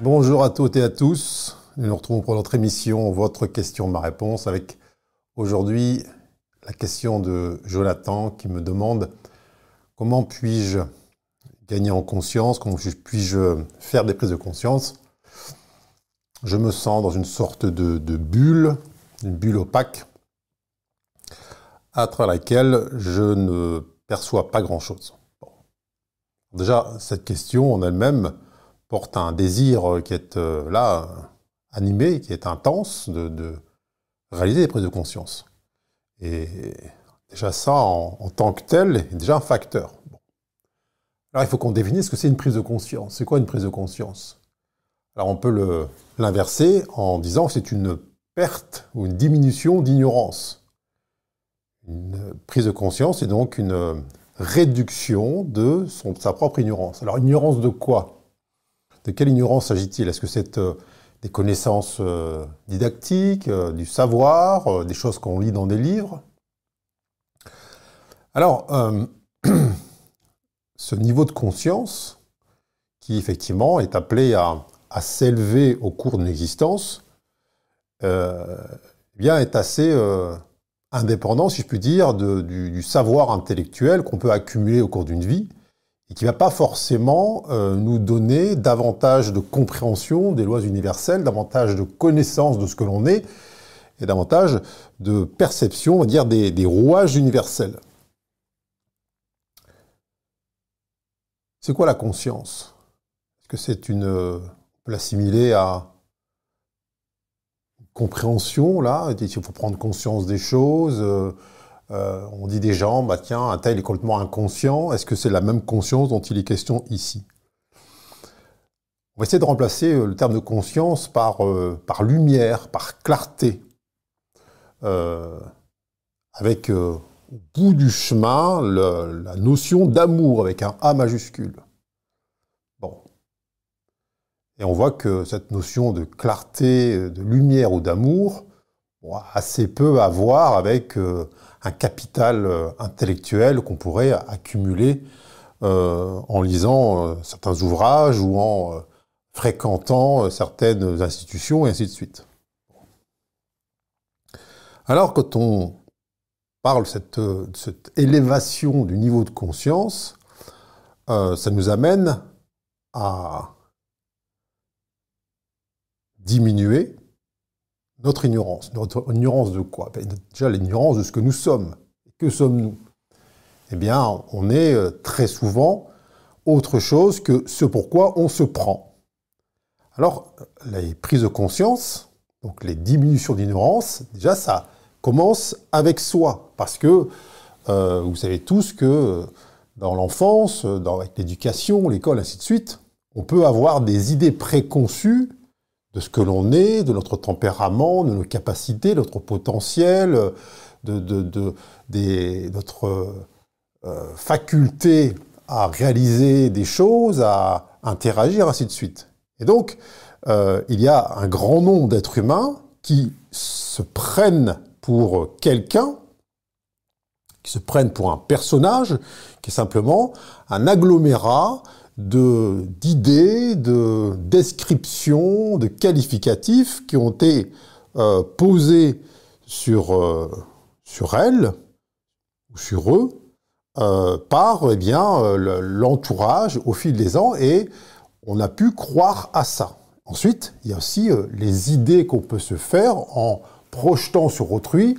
Bonjour à toutes et à tous. Nous nous retrouvons pour notre émission Votre question, ma réponse avec aujourd'hui la question de Jonathan qui me demande comment puis-je gagner en conscience, comment puis-je faire des prises de conscience. Je me sens dans une sorte de, bulle, une bulle opaque, à travers laquelle je ne perçois pas grand-chose. Déjà, cette question en elle-même porte un désir qui est euh, là, animé, qui est intense, de, réaliser des prises de conscience. Et déjà ça, en, tant que tel, est déjà un facteur. Alors il faut qu'on définisse ce que c'est une prise de conscience. C'est quoi une prise de conscience? Alors on peut l'inverser en disant que c'est une perte ou une diminution d'ignorance. Une prise de conscience est donc une réduction de sa propre ignorance. Alors ignorance de quoi? De quelle ignorance s'agit-il? Est-ce que c'est euh, des connaissances euh, didactiques, euh, du savoir, des choses qu'on lit dans des livres? Alors, ce niveau de conscience, qui effectivement est appelé à, s'élever au cours d'une existence, eh bien, est assez indépendant, si je puis dire, du, savoir intellectuel qu'on peut accumuler au cours d'une vie et qui ne va pas forcément euh, nous donner davantage de compréhension des lois universelles, davantage de connaissance de ce que l'on est, et davantage de perception, on va dire, des, rouages universels. C'est quoi la conscience? Est-ce que c'est une... On peut l'assimiler à une compréhension, là? Il faut prendre conscience des choses, euh, euh, on dit des gens, bah tiens, un tel est complètement inconscient. Est-ce que c'est la même conscience dont il est question ici? On va essayer de remplacer euh, le terme de conscience par, euh, par lumière, par clarté. avec au bout du chemin la notion d'amour avec un A majuscule. Bon. Et on voit que cette notion de clarté, de lumière ou d'amour, assez peu à voir avec un capital euh, intellectuel qu'on pourrait accumuler euh, en lisant euh, certains ouvrages ou en fréquentant certaines institutions et ainsi de suite. Alors quand on parle de cette, élévation du niveau de conscience, ça nous amène à diminuer notre ignorance. Notre ignorance de quoi? Ben, Déjà l'ignorance de ce que nous sommes. Que sommes-nous? Eh bien, on est euh, très souvent autre chose que ce pourquoi on se prend. Alors, les prises de conscience, donc les diminutions d'ignorance, déjà ça commence avec soi. Parce que euh, vous savez tous que dans l'enfance, avec l'éducation, l'école, ainsi de suite, on peut avoir des idées préconçues de ce que l'on est, de notre tempérament, de nos capacités, notre potentiel, de, de, notre euh, faculté à réaliser des choses, à interagir, ainsi de suite. Et donc, euh, il y a un grand nombre d'êtres humains qui se prennent pour quelqu'un, qui se prennent pour un personnage, qui est simplement un agglomérat de d'idées, de descriptions, de qualificatifs qui ont été euh, posés sur euh, sur elle ou sur eux euh, par eh bien l'entourage au fil des ans et on a pu croire à ça. Ensuite, il y a aussi les idées qu'on peut se faire en projetant sur autrui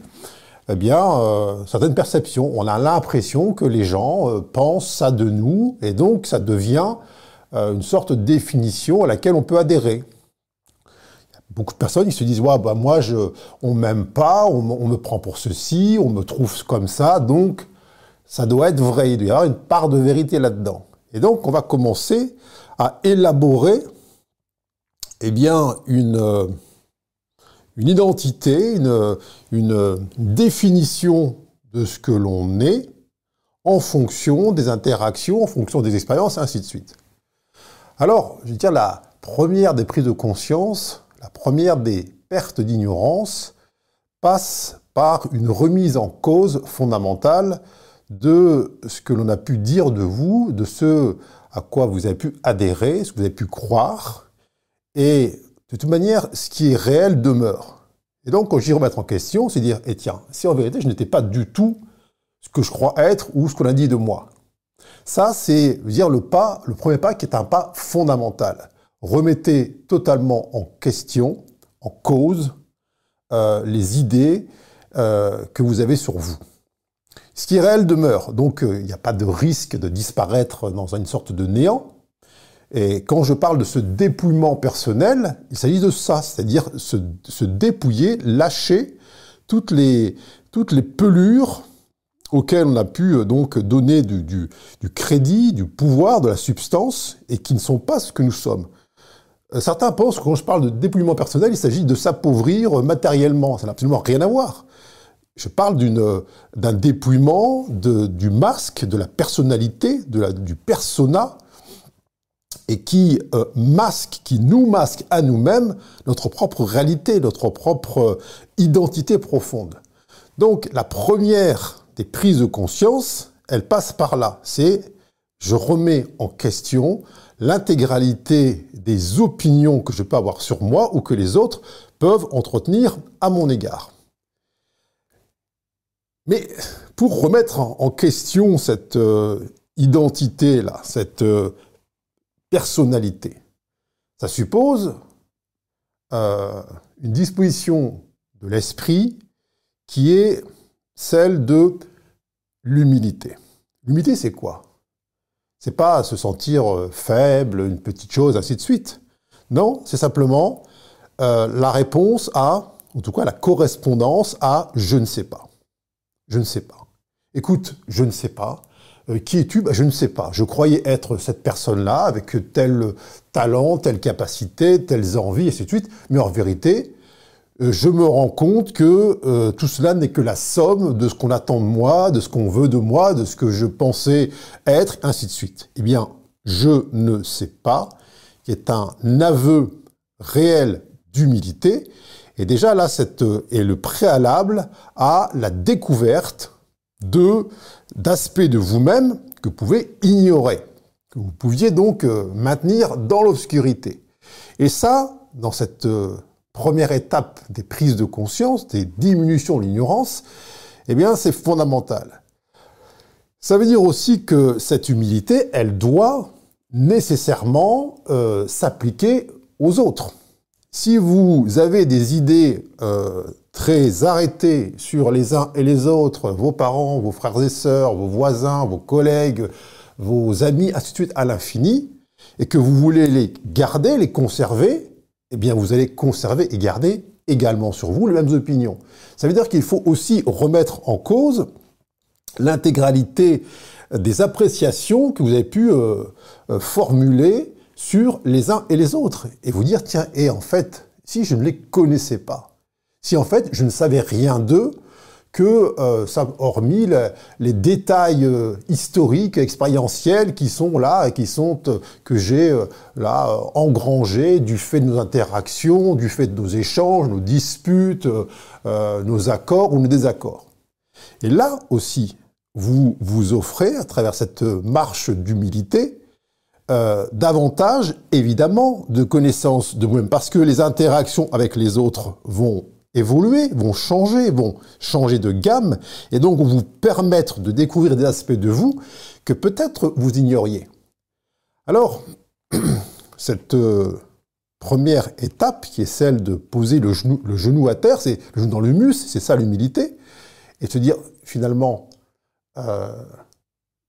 eh bien, euh, certaines perceptions. On a l'impression que les gens euh, pensent ça de nous, et donc ça devient euh, une sorte de définition à laquelle on peut adhérer. Beaucoup de personnes, ils se disent, ouais, bah, moi, je, on m'aime pas, on, me prend pour ceci, on me trouve comme ça, donc ça doit être vrai. Il y avoir une part de vérité là-dedans. Et donc, on va commencer à élaborer, eh bien, une une identité, une, définition de ce que l'on est en fonction des interactions, en fonction des expériences, et ainsi de suite. Alors, je veux dire, la première des prises de conscience, la première des pertes d'ignorance, passe par une remise en cause fondamentale de ce que l'on a pu dire de vous, de ce à quoi vous avez pu adhérer, ce que vous avez pu croire, Et de toute manière, ce qui est réel demeure. Et donc, quand j'y remettre en question, c'est dire, eh tiens, si en vérité, je n'étais pas du tout ce que je crois être ou ce qu'on a dit de moi. Ça, c'est le pas, le premier pas qui est un pas fondamental. Remettez totalement en question, en cause, euh, les idées euh, que vous avez sur vous. Ce qui est réel demeure. Donc, euh, il n'y a pas de risque de disparaître dans une sorte de néant. Et quand je parle de ce dépouillement personnel, il s'agit de ça, c'est-à-dire se, dépouiller, lâcher toutes les, pelures auxquelles on a pu euh, donc donner du, crédit, du pouvoir, de la substance, et qui ne sont pas ce que nous sommes. Euh, certains pensent que quand je parle de dépouillement personnel, il s'agit de s'appauvrir matériellement. Ça n'a absolument rien à voir. Je parle d'un dépouillement du masque, de la personnalité, du persona, et qui euh, masque, qui nous masque à nous-mêmes notre propre réalité, notre propre euh, identité profonde. Donc la première des prises de conscience, elle passe par là. C'est je remets en question l'intégralité des opinions que je peux avoir sur moi ou que les autres peuvent entretenir à mon égard. Mais pour remettre en question cette euh, identité-là, cette personnalité. Ça suppose euh, une disposition de l'esprit qui est celle de l'humilité. L'humilité, c'est quoi? C'est pas se sentir euh, faible, une petite chose, ainsi de suite. Non, c'est simplement euh, la réponse à, en tout cas la correspondance à je ne sais pas. Je ne sais pas. Écoute, je ne sais pas. Euh, qui es-tu? Bah, Je ne sais pas. Je croyais être cette personne-là, avec tel talent, telle capacité, telles envies, et ainsi de suite. Mais en vérité, euh, je me rends compte que euh, tout cela n'est que la somme de ce qu'on attend de moi, de ce qu'on veut de moi, de ce que je pensais être, ainsi de suite. Eh bien, je ne sais pas, qui est un aveu réel d'humilité. Et déjà là, c'est le préalable à la découverte d'aspects de vous-même que vous pouvez ignorer, que vous pouviez donc euh, maintenir dans l'obscurité. Et ça, dans cette euh, première étape des prises de conscience, des diminutions de l'ignorance, eh bien, c'est fondamental. Ça veut dire aussi que cette humilité, elle doit nécessairement euh, s'appliquer aux autres. Si vous avez des idées très arrêtés sur les uns et les autres, vos parents, vos frères et sœurs, vos voisins, vos collègues, vos amis, ainsi de suite, à l'infini, et que vous voulez les garder, les conserver, eh bien vous allez conserver et garder également sur vous les mêmes opinions. Ça veut dire qu'il faut aussi remettre en cause l'intégralité des appréciations que vous avez pu euh, euh, formuler sur les uns et les autres, et vous dire, tiens, et en fait, si je ne les connaissais pas, si en fait je ne savais rien d'eux que, euh, ça, hormis les détails euh, historiques, expérientiels qui sont là et qui sont euh, que j'ai là engrangés du fait de nos interactions, du fait de nos échanges, nos disputes, nos accords ou nos désaccords. Et là aussi, vous vous offrez, à travers cette marche d'humilité, davantage, évidemment, de connaissances de vous-même, parce que les interactions avec les autres vont évoluer, vont changer, vont changer de gamme, et donc vous permettre de découvrir des aspects de vous que peut-être vous ignoriez. Alors, cette euh, première étape, qui est celle de poser le genou, à terre, c'est le genou dans l'humus, c'est ça l'humilité, et se dire finalement, euh,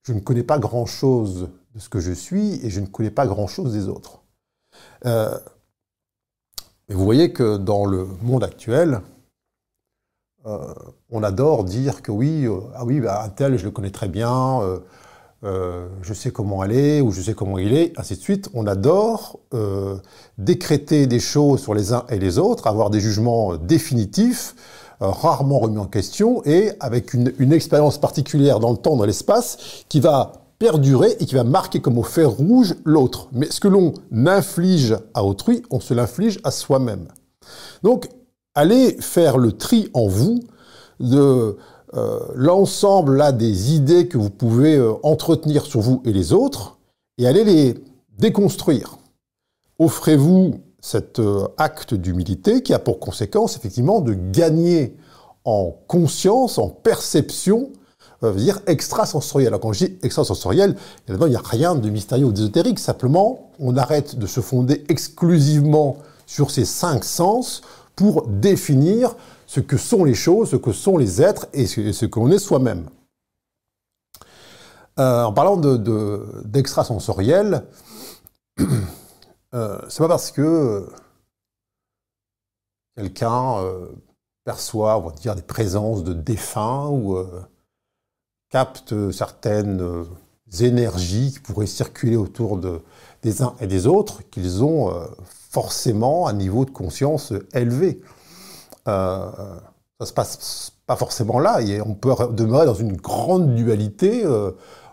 je ne connais pas grand-chose de ce que je suis et je ne connais pas grand-chose des autres. Euh, et vous voyez que dans le monde actuel, euh, on adore dire que oui, euh, ah oui, bah, un tel, je le connais très bien, euh, je sais comment est, ou je sais comment il est, ainsi de suite. On adore décréter des choses sur les uns et les autres, avoir des jugements définitifs, rarement remis en question, et avec une expérience particulière dans le temps, dans l'espace, qui va perdurer et qui va marquer comme au fer rouge l'autre. Mais ce que l'on inflige à autrui, on se l'inflige à soi-même. Donc, allez faire le tri en vous de euh, l'ensemble des idées que vous pouvez euh, entretenir sur vous et les autres, et allez les déconstruire. Offrez-vous cet euh, acte d'humilité qui a pour conséquence effectivement de gagner en conscience, en perception, euh, dire extrasensoriel. Alors quand je dis extrasensoriel, il n'y a rien de mystérieux ou d'ésotérique, simplement on arrête de se fonder exclusivement sur ces cinq sens pour définir ce que sont les choses, ce que sont les êtres et ce, qu'on est soi-même. Euh, en parlant d'extrasensoriel, de, euh, c'est pas parce que quelqu'un euh, perçoit, on va dire, des présences de défunts ou euh, capte certaines énergies qui pourraient circuler autour de, des uns et des autres, qu'ils ont forcément un niveau de conscience élevé. ça se passe pas forcément là, et on peut demeurer dans une grande dualité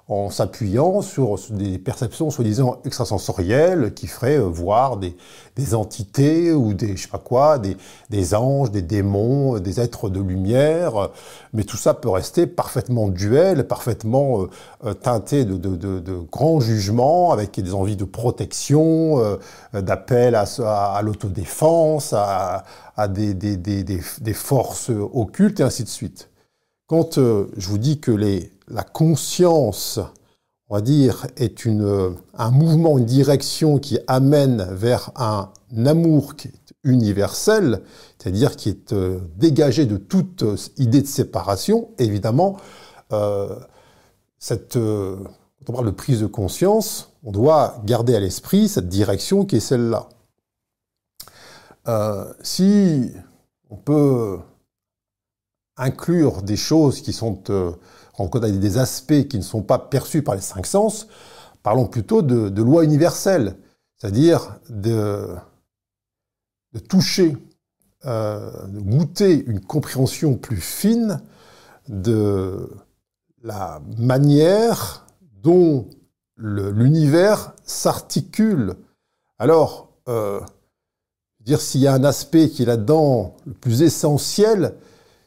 en s'appuyant sur des perceptions soi-disant extrasensorielles qui feraient euh, voir des, des, entités ou des, je sais pas quoi, des, des, anges, des démons, des êtres de lumière. Mais tout ça peut rester parfaitement duel, parfaitement euh, euh, teinté de, de, de, de, grands jugements, avec des envies de protection, d'appel à, à, l'autodéfense, à, à des, des, des, forces occultes et ainsi de suite. Quand je vous dis que les, la conscience, on va dire, est un mouvement, une direction qui amène vers un amour qui est universel, c'est-à-dire qui est euh, dégagé de toute euh, idée de séparation, évidemment, euh, quand on parle de prise de conscience, on doit garder à l'esprit cette direction qui est celle-là. si on peut inclure des choses qui sont on a des aspects qui ne sont pas perçus par les cinq sens, parlons plutôt de, loi universelle, c'est-à-dire de, de, toucher, euh, de goûter une compréhension plus fine de la manière dont l'univers s'articule. Alors, euh, dire s'il y a un aspect qui est là-dedans le plus essentiel,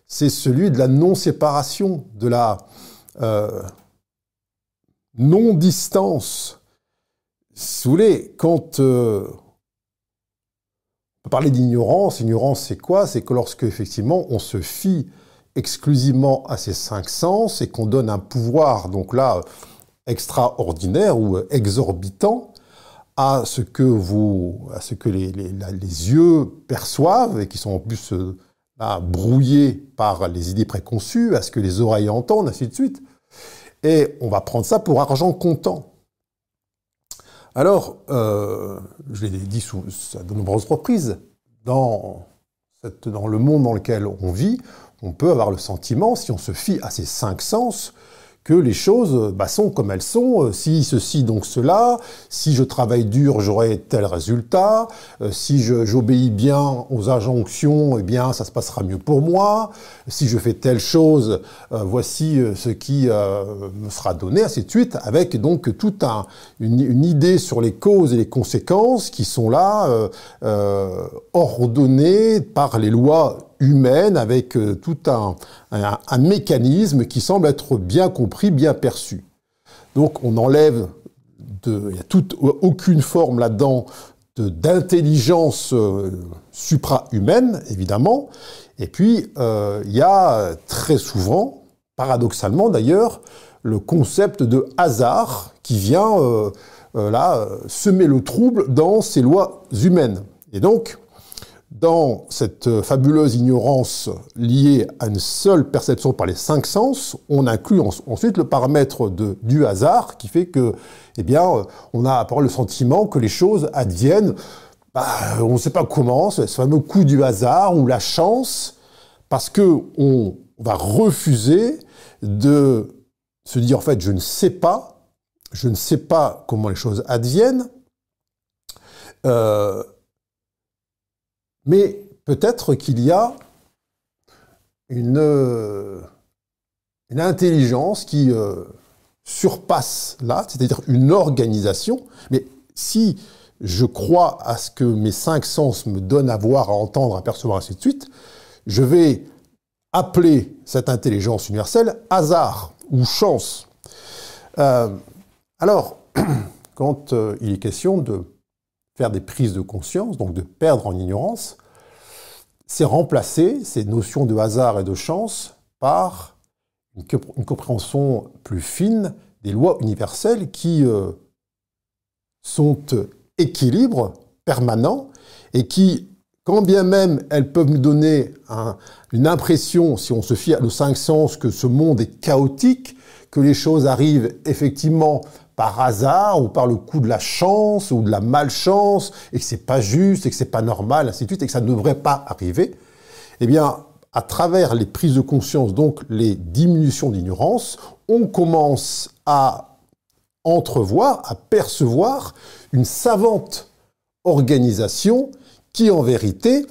c'est celui de la non-séparation, de la euh, non-distance. Si vous voulez, quand euh, on peut parler d'ignorance, ignorance c'est quoi? C'est que lorsque effectivement on se fie exclusivement à ces cinq sens et qu'on donne un pouvoir, donc là, extraordinaire ou exorbitant, à ce que vous, à ce que les, les, les yeux perçoivent et qui sont en plus euh, brouillé par les idées préconçues, à ce que les oreilles entendent, ainsi de suite. Et on va prendre ça pour argent comptant. Alors, euh, je l'ai dit à de nombreuses reprises, dans, dans le monde dans lequel on vit, on peut avoir le sentiment, si on se fie à ces cinq sens, que les choses bah, sont comme elles sont. Euh, si ceci, donc cela. Si je travaille dur, j'aurai tel résultat. Euh, si j'obéis bien aux injonctions, eh bien, ça se passera mieux pour moi. Si je fais telle chose, euh, voici ce qui me sera donné, ainsi de suite, avec donc toute un, une, idée sur les causes et les conséquences qui sont là, ordonnées par les lois humaine avec euh, tout un, mécanisme qui semble être bien compris, bien perçu. Donc on enlève, de, il toute, aucune forme là-dedans d'intelligence euh, supra-humaine, évidemment. Et puis, euh, il y a très souvent, paradoxalement d'ailleurs, le concept de hasard qui vient là semer le trouble dans ces lois humaines. Et donc, dans cette fabuleuse ignorance liée à une seule perception par les cinq sens, on inclut ensuite le paramètre du hasard qui fait que, eh bien, on a le sentiment que les choses adviennent, bah, on ne sait pas comment, ce fameux coup du hasard ou la chance, parce que on va refuser de se dire en fait je ne sais pas, je ne sais pas comment les choses adviennent. Euh, mais peut-être qu'il y a une, euh, intelligence qui euh, surpasse là, c'est-à-dire une organisation. Mais si je crois à ce que mes cinq sens me donnent à voir, à entendre, à percevoir, ainsi de suite, je vais appeler cette intelligence universelle hasard ou chance. Euh, alors, quand il est question de faire des prises de conscience, donc de perdre en ignorance, c'est remplacer ces notions de hasard et de chance par une, compréhension plus fine des lois universelles qui euh, sont équilibres permanents et qui, quand bien même elles peuvent nous donner une impression, si on se fie à nos cinq sens, que ce monde est chaotique, que les choses arrivent effectivement par hasard ou par le coup de la chance ou de la malchance et que c'est pas juste et que c'est pas normal, ainsi de suite, et que ça ne devrait pas arriver, eh bien, à travers les prises de conscience, donc les diminutions d'ignorance, on commence à entrevoir, à percevoir une savante organisation qui, en vérité,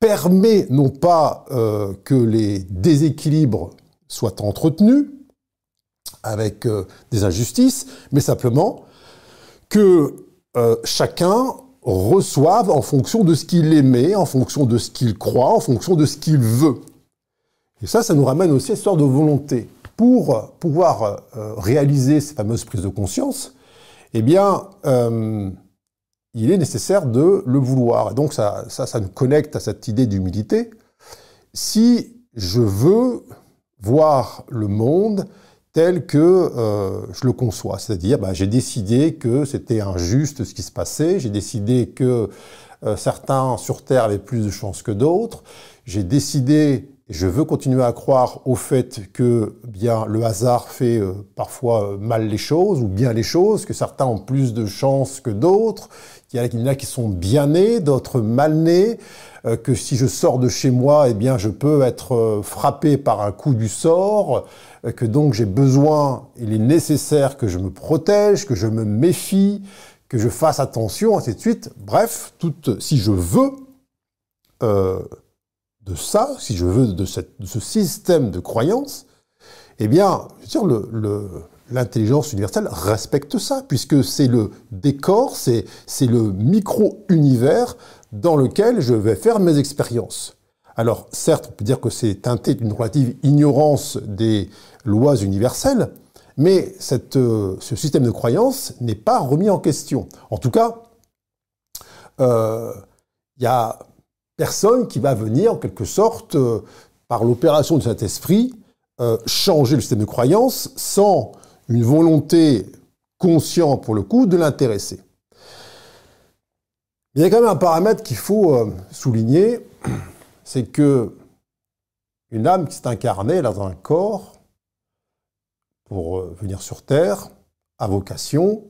permet non pas euh, que les déséquilibres soient entretenus avec euh, des injustices, mais simplement que euh, chacun reçoivent en fonction de ce qu'il aimait, en fonction de ce qu'il croit, en fonction de ce qu'il veut. Et ça, ça nous ramène aussi à cette histoire de volonté. Pour pouvoir euh, réaliser ces fameuses prises de conscience, eh bien, il est nécessaire de le vouloir. Et donc, ça, ça nous connecte à cette idée d'humilité. Si je veux voir le monde tel que euh, je le conçois. C'est-à-dire, bah, j'ai décidé que c'était injuste ce qui se passait, j'ai décidé que euh, certains sur Terre avaient plus de chance que d'autres, j'ai décidé, et je veux continuer à croire au fait que bien le hasard fait euh, parfois mal les choses, ou bien les choses, que certains ont plus de chance que d'autres, qu'il y en a qui sont bien nés, d'autres mal nés, que si je sors de chez moi, eh bien, je peux être frappé par un coup du sort, que donc j'ai besoin, il est nécessaire que je me protège, que je me méfie, que je fasse attention, ainsi de suite. Bref, tout, si je veux euh, de ça, si je veux de, ce système de croyance, eh bien, dire, l'intelligence universelle respecte ça, puisque c'est le décor, c'est le micro-univers dans lequel je vais faire mes expériences. Alors, certes, on peut dire que c'est teinté d'une relative ignorance des lois universelles, mais euh, ce système de croyance n'est pas remis en question. En tout cas, il euh, n'y a personne qui va venir, en quelque sorte, euh, par l'opération de cet esprit, changer le système de croyance sans une volonté consciente, pour le coup, de l'intéresser. Il y a quand même un paramètre qu'il faut souligner, c'est que une âme qui s'est incarnée dans un corps pour euh, venir sur Terre, à vocation,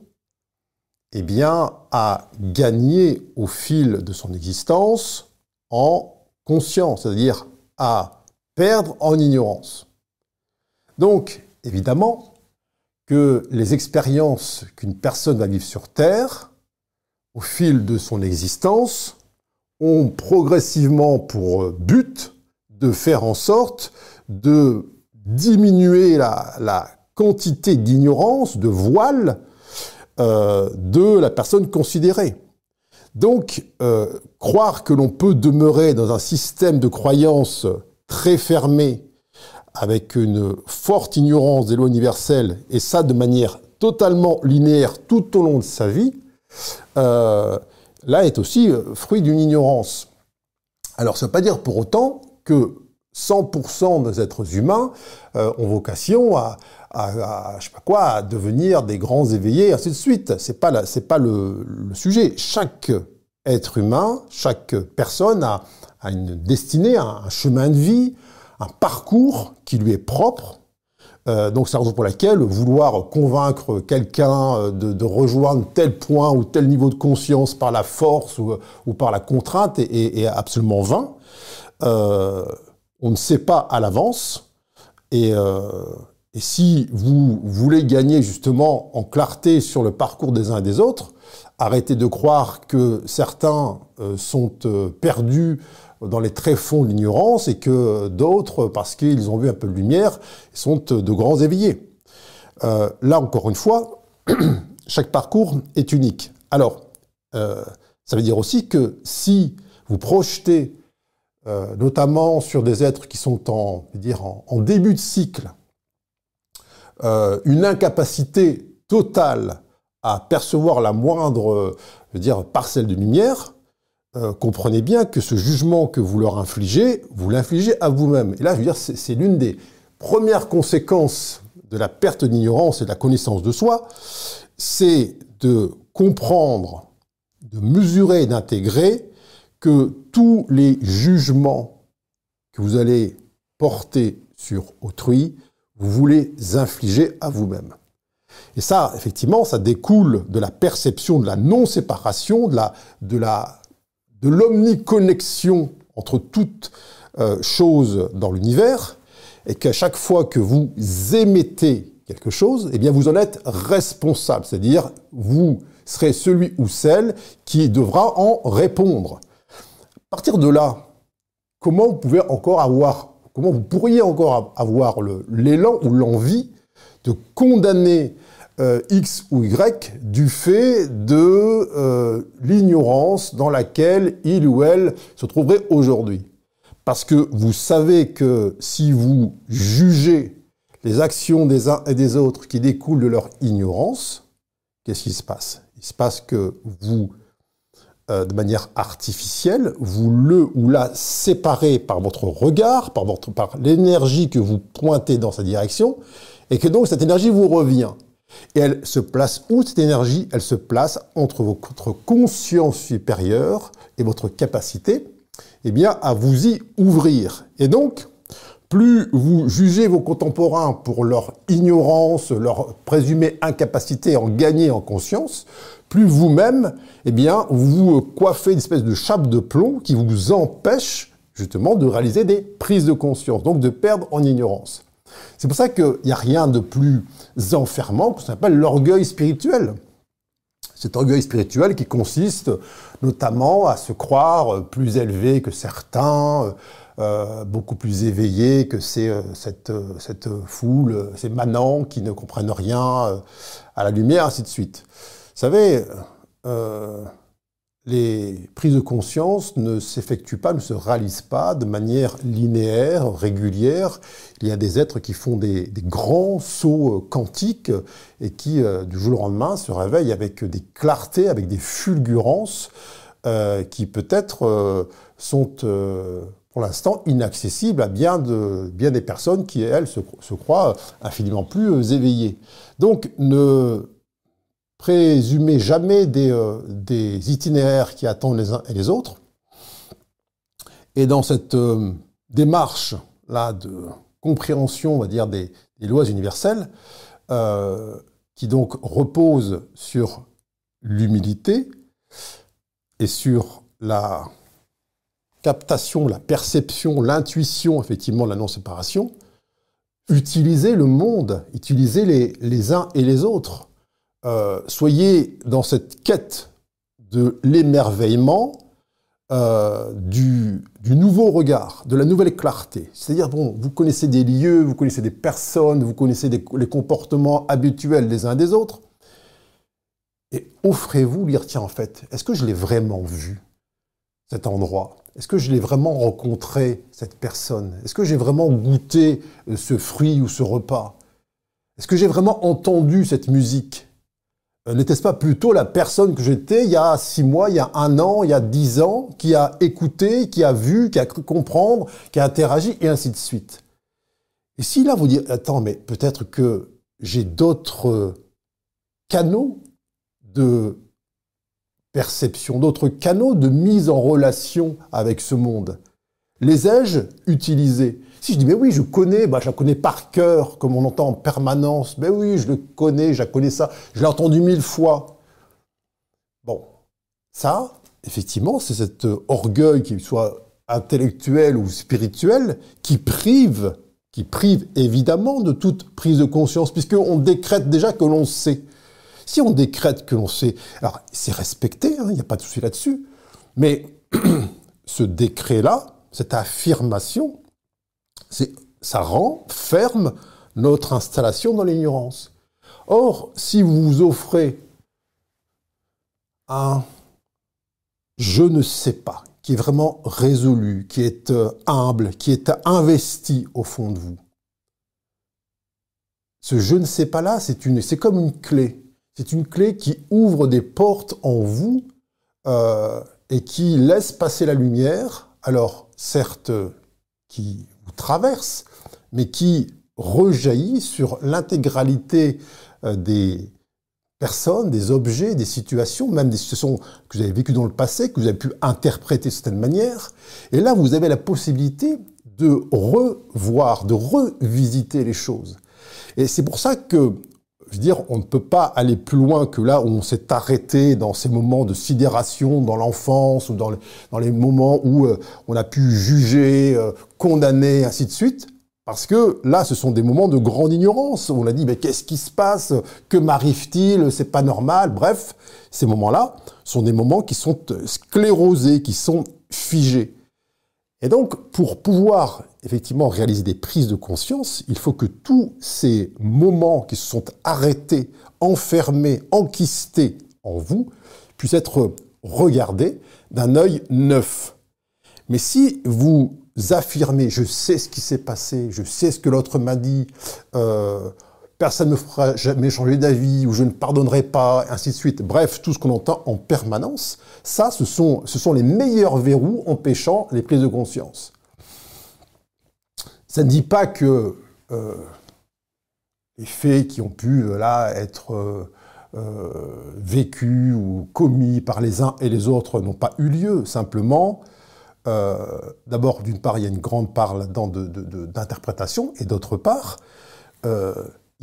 eh bien, à gagner au fil de son existence en conscience, c'est-à-dire à perdre en ignorance. Donc, évidemment, que les expériences qu'une personne va vivre sur Terre, au fil de son existence, ont progressivement pour but de faire en sorte de diminuer la, la quantité d'ignorance, de voile euh, de la personne considérée. Donc, euh, croire que l'on peut demeurer dans un système de croyance très fermé, avec une forte ignorance des lois universelles, et ça de manière totalement linéaire tout au long de sa vie, euh, là est aussi fruit d'une ignorance. Alors, ça ne veut pas dire pour autant que 100% des êtres humains ont vocation à, sais pas quoi, à devenir des grands éveillés, ainsi de suite. C'est pas pas le, sujet. Chaque être humain, chaque personne a une destinée, un, chemin de vie, un parcours qui lui est propre. Euh, donc c'est la raison pour laquelle vouloir convaincre quelqu'un euh, de, rejoindre tel point ou tel niveau de conscience par la force ou, ou par la contrainte est, absolument vain. Euh, on ne sait pas à l'avance et, euh, si vous voulez gagner justement en clarté sur le parcours des uns et des autres, arrêtez de croire que certains euh, sont euh, perdus dans les tréfonds de l'ignorance et que d'autres, parce qu'ils ont vu un peu de lumière, sont de grands éveillés. Euh, là, encore une fois, chaque parcours est unique. Alors, ça veut dire aussi que si vous projetez, notamment sur des êtres qui sont en, dire, en début de cycle, euh, une incapacité totale à percevoir la moindre dire parcelle de lumière, euh, comprenez bien que ce jugement que vous leur infligez, vous l'infligez à vous-même. Et là, je veux dire, c'est l'une des premières conséquences de la perte d'ignorance et de la connaissance de soi, c'est de comprendre, de mesurer d'intégrer que tous les jugements que vous allez porter sur autrui, vous voulez infliger à vous-même. Et ça, effectivement, ça découle de la perception de la non-séparation, de la, de l'omniconnexion entre toutes euh, choses dans l'univers, et qu'à chaque fois que vous émettez quelque chose, eh bien, vous en êtes responsable. C'est-à-dire, vous serez celui ou celle qui devra en répondre. À partir de là, comment vous pouvez encore avoir, comment vous pourriez encore avoir l'élan ou l'envie de condamner euh, X ou Y du fait de euh, l'ignorance dans laquelle il ou elle se trouverait aujourd'hui. Parce que vous savez que si vous jugez les actions des uns et des autres qui découlent de leur ignorance, qu'est-ce qui se passe? Il se passe que vous, euh, de manière artificielle, vous le ou la séparez par votre regard, par, par l'énergie que vous pointez dans sa direction, et que donc cette énergie vous revient. Et elle se place où cette énergie Elle se place entre votre conscience supérieure et votre capacité eh bien, à vous y ouvrir. Et donc, plus vous jugez vos contemporains pour leur ignorance, leur présumée incapacité à en gagner en conscience, plus vous-même, eh bien, vous coiffez une espèce de chape de plomb qui vous empêche justement de réaliser des prises de conscience, donc de perdre en ignorance. C'est pour ça qu'il n'y a rien de plus enfermant que ce qu'on appelle l'orgueil spirituel. Cet orgueil spirituel qui consiste notamment à se croire plus élevé que certains, euh, beaucoup plus éveillé que euh, cette, cette foule, ces manants qui ne comprennent rien euh, à la lumière, ainsi de suite. Vous savez, les prises de conscience ne s'effectuent pas, ne se réalisent pas de manière linéaire, régulière. Il y a des êtres qui font des, grands sauts euh, quantiques et qui, euh, du jour au lendemain, se réveillent avec des clartés, avec des fulgurances euh, qui peut-être sont pour l'instant inaccessibles à bien, de, bien des personnes qui, elles, se, se croient infiniment plus éveillées. Donc, ne présumez jamais euh, des, itinéraires qui attendent les uns et les autres. Et dans cette euh, démarche là de compréhension, on va dire, des, lois universelles, euh, qui donc repose sur l'humilité et sur la captation, la perception, l'intuition, effectivement, de la non-séparation, utilisez le monde, utilisez les, les uns et les autres euh, soyez dans cette quête de l'émerveillement, euh, du, nouveau regard, de la nouvelle clarté. C'est-à-dire, bon, vous connaissez des lieux, vous connaissez des personnes, vous connaissez les comportements habituels des uns des autres. Et offrez-vous dire, tiens, en fait, est-ce que je l'ai vraiment vu, cet endroit? Est-ce que je l'ai vraiment rencontré, cette personne? Est-ce que j'ai vraiment goûté euh, ce fruit ou ce repas? Est-ce que j'ai vraiment entendu cette musique? N'était-ce pas plutôt la personne que j'étais il y a six mois, il y a un an, il y a dix ans, qui a écouté, qui a vu, qui a cru comprendre, qui a interagi, et ainsi de suite Et si là vous dites, attends, mais peut-être que j'ai d'autres canaux de perception, d'autres canaux de mise en relation avec ce monde. Les ai-je utilisés? Si je dis, mais oui, je connais, bah, je la connais par cœur, comme on entend en permanence, mais oui, je le connais, je la connais ça, je l'ai entendu mille fois. Bon, ça, effectivement, c'est cet orgueil, qu'il soit intellectuel ou spirituel, qui prive, qui prive évidemment de toute prise de conscience, puisqu'on décrète déjà que l'on sait. Si on décrète que l'on sait, alors c'est respecté, hein, il n'y a pas de souci là-dessus, mais ce décret-là, cette affirmation, ça rend ferme notre installation dans l'ignorance. Or, si vous vous offrez un je ne sais pas, qui est vraiment résolu, qui est euh, humble, qui est investi au fond de vous, ce je ne sais pas là, c'est comme une clé. C'est une clé qui ouvre des portes en vous et qui laisse passer la lumière, alors certes qui traverse, mais qui rejaillit sur l'intégralité des personnes, des objets, des situations, même des situations que vous avez vécues dans le passé, que vous avez pu interpréter de certaine manière. Et là, vous avez la possibilité de revoir, de revisiter les choses. Et c'est pour ça que, je veux dire, on ne peut pas aller plus loin que là où on s'est arrêté dans ces moments de sidération dans l'enfance ou dans les, dans les, moments où euh, on a pu juger, euh, condamner, ainsi de suite. Parce que là, ce sont des moments de grande ignorance. On a dit, mais qu'est-ce qui se passe? Que m'arrive-t-il? C'est pas normal. Bref, ces moments-là sont des moments qui sont sclérosés, qui sont figés. Et donc, pour pouvoir effectivement réaliser des prises de conscience, il faut que tous ces moments qui se sont arrêtés, enfermés, enquistés en vous, puissent être regardés d'un œil neuf. Mais si vous affirmer, je sais ce qui s'est passé, je sais ce que l'autre m'a dit, euh, personne ne me fera jamais changer d'avis, ou je ne pardonnerai pas, ainsi de suite. Bref, tout ce qu'on entend en permanence, ça, ce sont, ce sont les meilleurs verrous empêchant les prises de conscience. Ça ne dit pas que euh, les faits qui ont pu euh, là être vécus ou commis par les uns et les autres n'ont pas eu lieu. Simplement, euh, d'abord, d'une part, il y a une grande part là-dedans d'interprétation, et d'autre part, euh,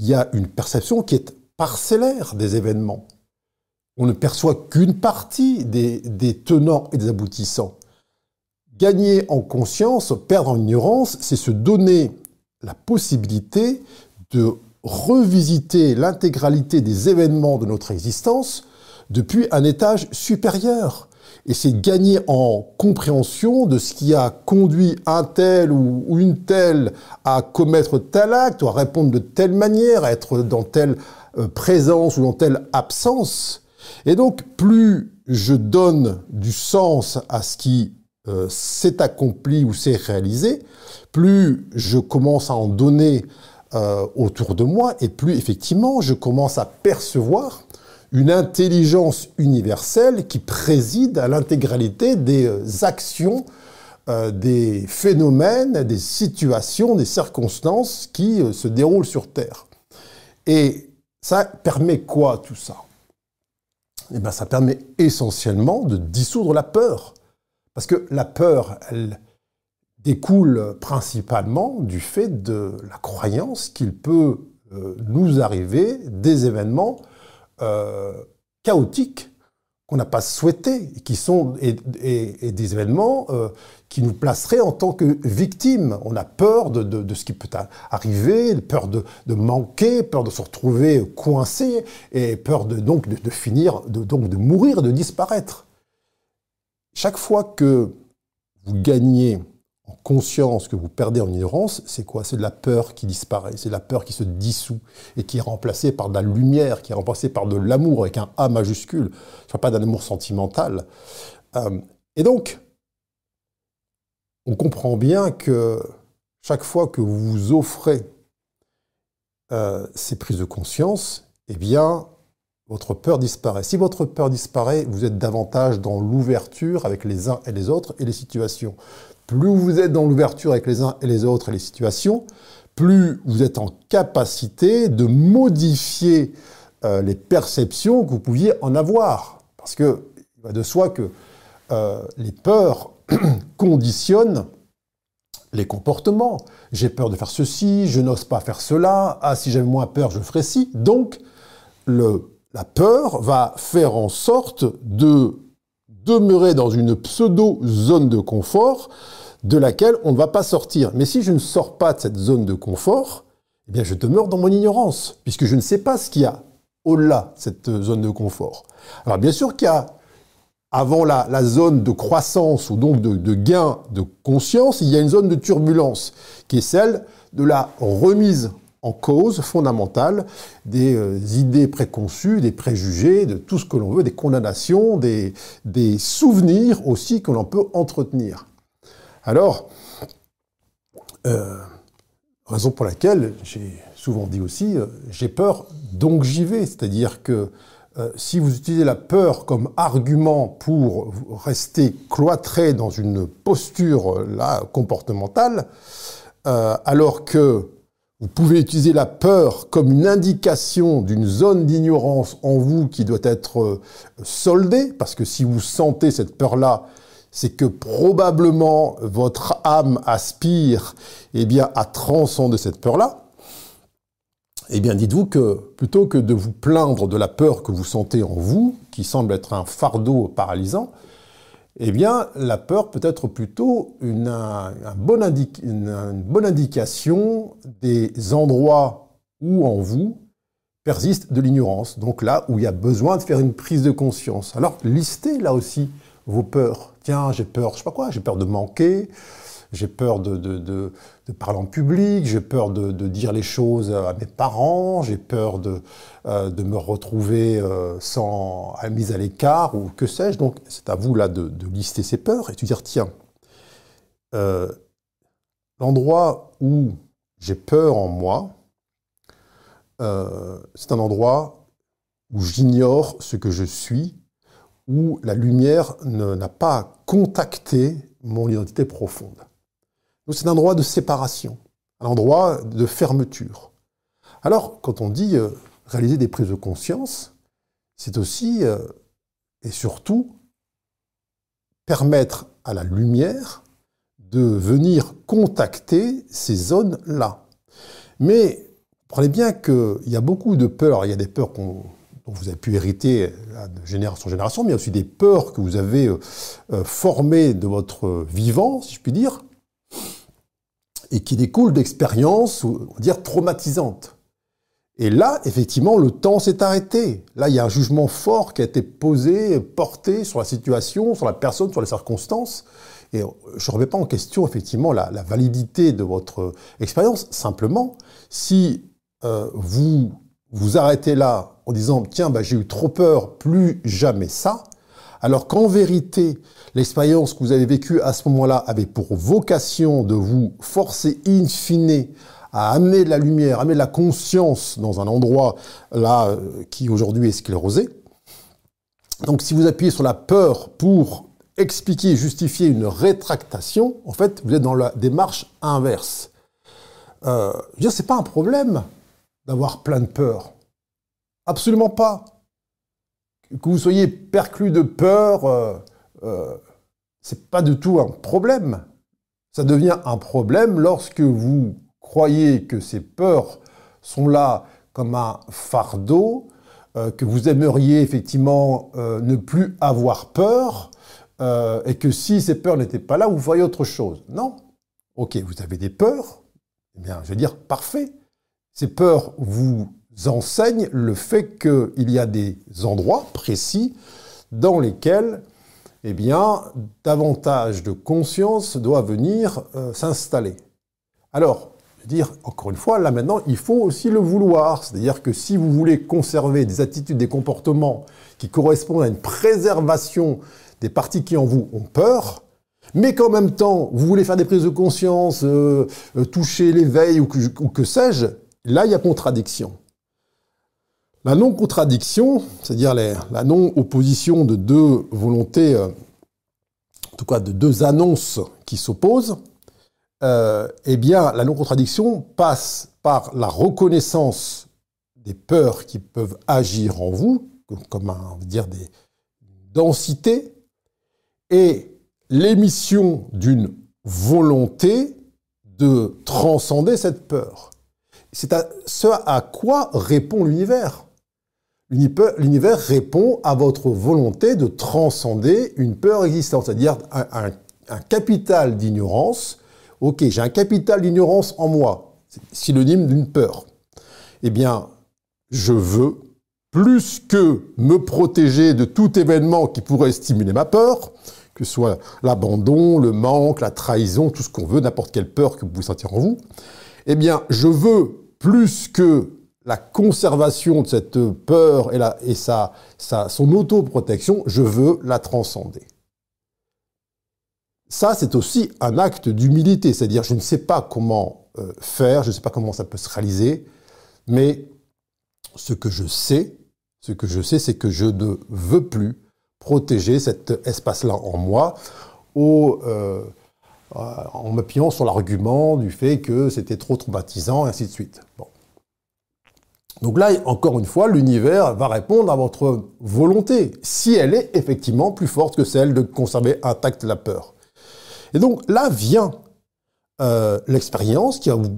il y a une perception qui est parcellaire des événements. On ne perçoit qu'une partie des, tenants et des aboutissants. Gagner en conscience, perdre en ignorance, c'est se donner la possibilité de revisiter l'intégralité des événements de notre existence depuis un étage supérieur et c'est gagner en compréhension de ce qui a conduit un tel ou une telle à commettre tel acte, ou à répondre de telle manière, à être dans telle euh, présence ou dans telle absence. Et donc, plus je donne du sens à ce qui euh, s'est accompli ou s'est réalisé, plus je commence à en donner euh, autour de moi, et plus effectivement je commence à percevoir une intelligence universelle qui préside à l'intégralité des euh, actions, euh, des phénomènes, des situations, des circonstances qui euh, se déroulent sur Terre. Et ça permet quoi tout ça? Eh bien ça permet essentiellement de dissoudre la peur. Parce que la peur, elle découle principalement du fait de la croyance qu'il peut nous arriver des événements euh, chaotiques qu'on n'a pas souhaité, qui sont et, des événements euh, qui nous placeraient en tant que victimes. On a peur de, ce qui peut arriver, peur de, manquer, peur de se retrouver coincé, et peur de, donc de, finir, donc de mourir, de disparaître. Chaque fois que vous gagnez conscience que vous perdez en ignorance, c'est quoi? C'est de la peur qui disparaît, c'est de la peur qui se dissout et qui est remplacée par de la lumière, qui est remplacée par de l'amour avec un A majuscule, ce pas d'un amour sentimental. Euh, et donc, on comprend bien que chaque fois que vous vous offrez euh, ces prises de conscience, eh bien, votre peur disparaît. Si votre peur disparaît, vous êtes davantage dans l'ouverture avec les uns et les autres et les situations. Plus vous êtes dans l'ouverture avec les uns et les autres et les situations, plus vous êtes en capacité de modifier euh, les perceptions que vous pouviez en avoir. Parce que il va de soi que euh, les peurs conditionnent les comportements. J'ai peur de faire ceci, je n'ose pas faire cela, ah si j'avais moins peur, je ferais ci. Donc, la peur va faire en sorte de demeurer dans une pseudo-zone de confort de laquelle on ne va pas sortir. Mais si je ne sors pas de cette zone de confort, eh bien je demeure dans mon ignorance, puisque je ne sais pas ce qu'il y a au-delà de cette zone de confort. Alors bien sûr qu'il y a, avant la, zone de croissance ou donc de, de gain de conscience, il y a une zone de turbulence, qui est celle de la remise en cause fondamentale des euh, idées préconçues, des préjugés, de tout ce que l'on veut, des condamnations, des, souvenirs aussi que l'on peut entretenir. Alors, euh, raison pour laquelle j'ai souvent dit aussi, euh, j'ai peur, donc j'y vais. C'est-à-dire que si vous utilisez la peur comme argument pour rester cloîtré dans une posture comportementale, alors que vous pouvez utiliser la peur comme une indication d'une zone d'ignorance en vous qui doit être soldée, parce que si vous sentez cette peur-là, c'est que probablement votre âme aspire eh bien, à transcender cette peur-là. Eh bien, dites-vous que plutôt que de vous plaindre de la peur que vous sentez en vous, qui semble être un fardeau paralysant, eh bien, la peur peut être plutôt une, bonne indication des endroits où en vous persiste de l'ignorance. Donc là où il y a besoin de faire une prise de conscience. Alors, listez là aussi vos peurs. Tiens, j'ai peur, je sais pas quoi, j'ai peur de manquer, j'ai peur de, de, parler en public, j'ai peur de, dire les choses à mes parents, j'ai peur de, euh, me retrouver euh, sans mise à l'écart ou que sais-je. Donc c'est à vous là de, lister ces peurs et de dire tiens, euh, l'endroit où j'ai peur en moi, c'est un endroit où j'ignore ce que je suis, où la lumière n'a pas contacté mon identité profonde c'est un endroit de séparation, un endroit de fermeture. Alors, quand on dit euh, réaliser des prises de conscience, c'est aussi euh, et surtout permettre à la lumière de venir contacter ces zones-là. Mais prenez bien qu'il y a beaucoup de peurs. Il y a des peurs dont vous avez pu hériter de génération en génération, mais il y a aussi des peurs que vous avez euh, formées de votre vivant, si je puis dire, et qui découle d'expériences, on va dire, traumatisantes. Et là, effectivement, le temps s'est arrêté. Là, il y a un jugement fort qui a été posé, porté sur la situation, sur la personne, sur les circonstances. Et je ne remets pas en question, effectivement, la, validité de votre expérience. Simplement, si euh, vous vous arrêtez là en disant, tiens, bah, j'ai eu trop peur, plus jamais ça, alors qu'en vérité, l'expérience que vous avez vécue à ce moment-là avait pour vocation de vous forcer in fine à amener de la lumière, amener de la conscience dans un endroit là euh, qui aujourd'hui est sclérosé. Donc si vous appuyez sur la peur pour expliquer, justifier une rétractation, en fait, vous êtes dans la démarche inverse. Euh, je veux dire, c'est pas un problème d'avoir plein de peur. Absolument pas que vous soyez perclus de peur, euh, euh, c'est pas du tout un problème. Ça devient un problème lorsque vous croyez que ces peurs sont là comme un fardeau, euh, que vous aimeriez effectivement euh, ne plus avoir peur, et que si ces peurs n'étaient pas là, vous voyez autre chose. Non. Ok, vous avez des peurs, eh bien, je veux dire, parfait. Ces peurs vous enseigne le fait qu'il y a des endroits précis dans lesquels eh bien, davantage de conscience doit venir euh, s'installer. Alors, je veux dire, encore une fois, là maintenant, il faut aussi le vouloir. C'est-à-dire que si vous voulez conserver des attitudes, des comportements qui correspondent à une préservation des parties qui en vous ont peur, mais qu'en même temps, vous voulez faire des prises de conscience, euh, euh, toucher l'éveil ou que sais-je, là, il y a contradiction. La non-contradiction, c'est-à-dire la non-opposition de deux volontés, euh, en tout cas de deux annonces qui s'opposent, euh, eh bien, la non-contradiction passe par la reconnaissance des peurs qui peuvent agir en vous, comme dire des densités, et l'émission d'une volonté de transcender cette peur. C'est à ce à quoi répond l'univers. L'univers répond à votre volonté de transcender une peur existante, c'est-à-dire un, capital d'ignorance. Ok, j'ai un capital d'ignorance en moi, synonyme d'une peur. Eh bien, je veux, plus que me protéger de tout événement qui pourrait stimuler ma peur, que ce soit l'abandon, le manque, la trahison, tout ce qu'on veut, n'importe quelle peur que vous pouvez en vous, eh bien, je veux plus que la conservation de cette peur et, sa, son autoprotection, je veux la transcender. Ça, c'est aussi un acte d'humilité, c'est-à-dire je ne sais pas comment euh, faire, je ne sais pas comment ça peut se réaliser, mais ce que je sais, Ce que je sais, c'est que je ne veux plus protéger cet espace-là en moi euh, en m'appuyant sur l'argument du fait que c'était trop traumatisant, et ainsi de suite. Donc là, encore une fois, l'univers va répondre à votre volonté, si elle est effectivement plus forte que celle de conserver intacte la peur. Et donc là vient euh, l'expérience qui va vous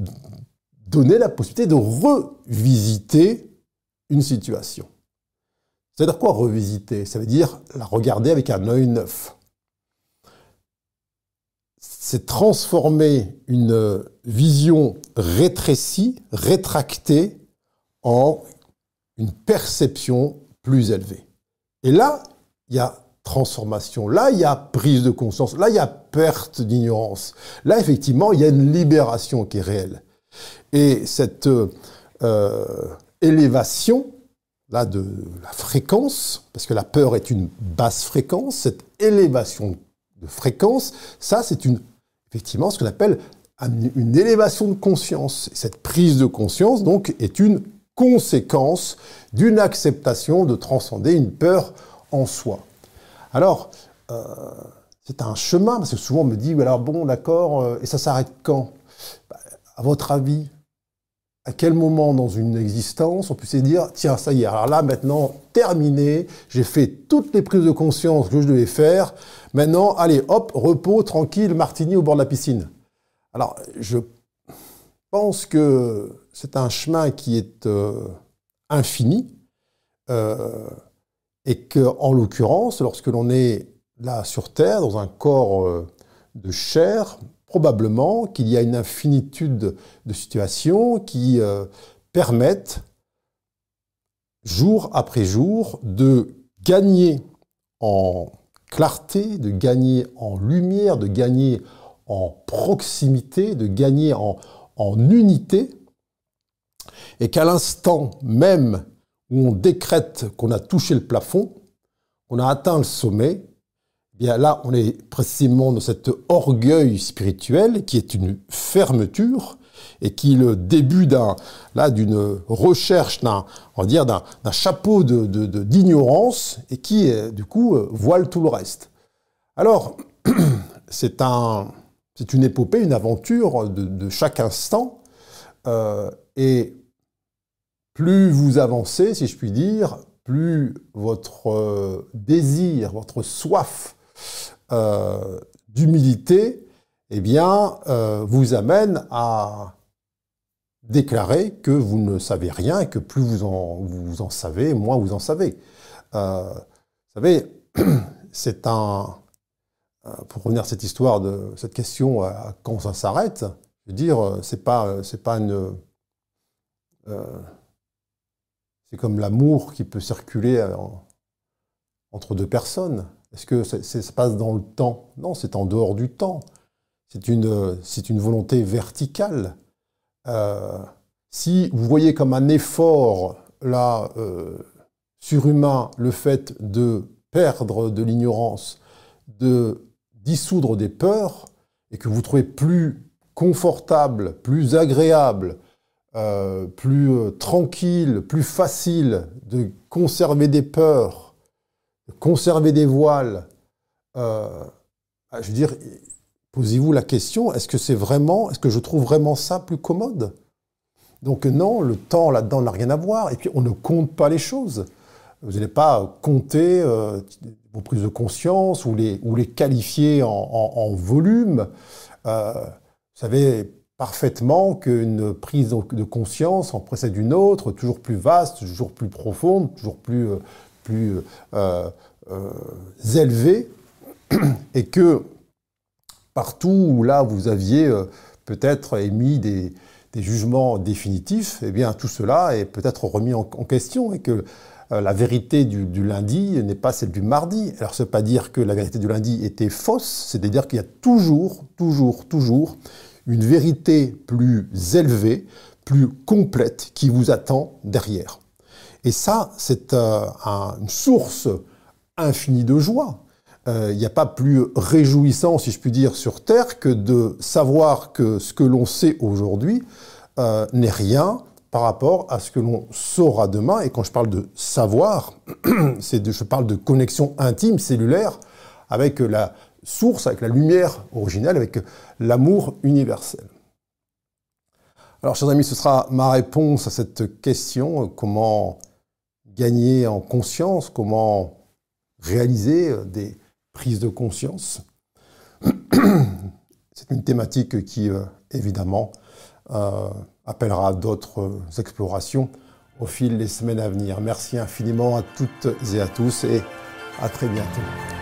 donner la possibilité de revisiter une situation. C'est-à-dire quoi revisiter? Ça veut dire la regarder avec un œil neuf. C'est transformer une vision rétrécie, rétractée, en une perception plus élevée. Et là, il y a transformation, là, il y a prise de conscience, là, il y a perte d'ignorance. Là, effectivement, il y a une libération qui est réelle. Et cette euh, élévation, là, de la fréquence, parce que la peur est une basse fréquence, cette élévation de fréquence, ça, c'est une, effectivement, ce qu'on appelle une élévation de conscience. Cette prise de conscience, donc, est une conséquence d'une acceptation de transcender une peur en soi. Alors, euh, c'est un chemin, parce que souvent on me dit, alors bon, d'accord, euh, et ça s'arrête quand? Bah, À votre avis, à quel moment dans une existence on peut se dire, tiens, ça y est, alors là maintenant, terminé, j'ai fait toutes les prises de conscience que je devais faire, maintenant, allez, hop, repos, tranquille, martini au bord de la piscine. Alors, je pense que c'est un chemin qui est euh, infini euh, et que, en l'occurrence, lorsque l'on est là sur Terre, dans un corps euh, de chair, probablement qu'il y a une infinitude de situations qui permettent, jour après jour, de gagner en clarté, de gagner en lumière, de gagner en proximité, de gagner en, en unité, et qu'à l'instant même où on décrète qu'on a touché le plafond, qu'on a atteint le sommet, eh bien là, on est précisément dans cet orgueil spirituel qui est une fermeture et qui est le début d'un, là, d'une recherche, d'un, on va dire, d'un, chapeau de, d'ignorance et qui, euh, du coup, euh, voile tout le reste. Alors, c'est un, c'est une épopée, une aventure de, chaque instant. Euh, et plus vous avancez, si je puis dire, plus votre euh, désir, votre soif euh, d'humilité, eh bien, vous amène à déclarer que vous ne savez rien et que plus vous en, vous en savez, moins vous en savez. vous savez, c'est un, pour revenir à cette histoire de cette question à quand ça s'arrête, je veux dire, euh, c'est pas, euh, c'est pas une. c'est comme l'amour qui peut circuler entre deux personnes. Est-ce que ça, se passe dans le temps? Non, c'est en dehors du temps. C'est une, c'est une volonté verticale. si vous voyez comme un effort là surhumain le fait de perdre de l'ignorance, de dissoudre des peurs et que vous trouvez plus confortable, plus agréable, euh, plus euh, tranquille, plus facile de conserver des peurs, de conserver des voiles, euh, je veux dire, posez-vous la question, est-ce que c'est vraiment, est-ce que je trouve vraiment ça plus commode? Donc non, le temps là-dedans n'a rien à voir, et puis on ne compte pas les choses. Vous n'allez pas compter vos prises de conscience ou les, ou les qualifier en, volume. Euh, vous savez parfaitement qu'une prise de conscience en précède une autre, toujours plus vaste, toujours plus profonde, toujours plus, euh, plus euh, élevée, et que partout où là vous aviez peut-être émis des, des, jugements définitifs, eh bien tout cela est peut-être remis en, en question et que la vérité du, lundi n'est pas celle du mardi. Alors, ce n'est pas dire que la vérité du lundi était fausse, c'est à dire qu'il y a toujours, toujours, toujours une vérité plus élevée, plus complète qui vous attend derrière. Et ça, c'est euh, une source infinie de joie. Euh, il n'y a pas plus réjouissant, si je puis dire, sur Terre que de savoir que ce que l'on sait aujourd'hui n'est rien par rapport à ce que l'on saura demain. Et quand je parle de savoir, c'est je parle de connexion intime, cellulaire, avec la source, avec la lumière originelle, avec l'amour universel. Alors, chers amis, ce sera ma réponse à cette question, comment gagner en conscience, comment réaliser des prises de conscience? C'est une thématique qui, euh, évidemment, euh, appellera d'autres explorations au fil des semaines à venir. Merci infiniment à toutes et à tous et à très bientôt.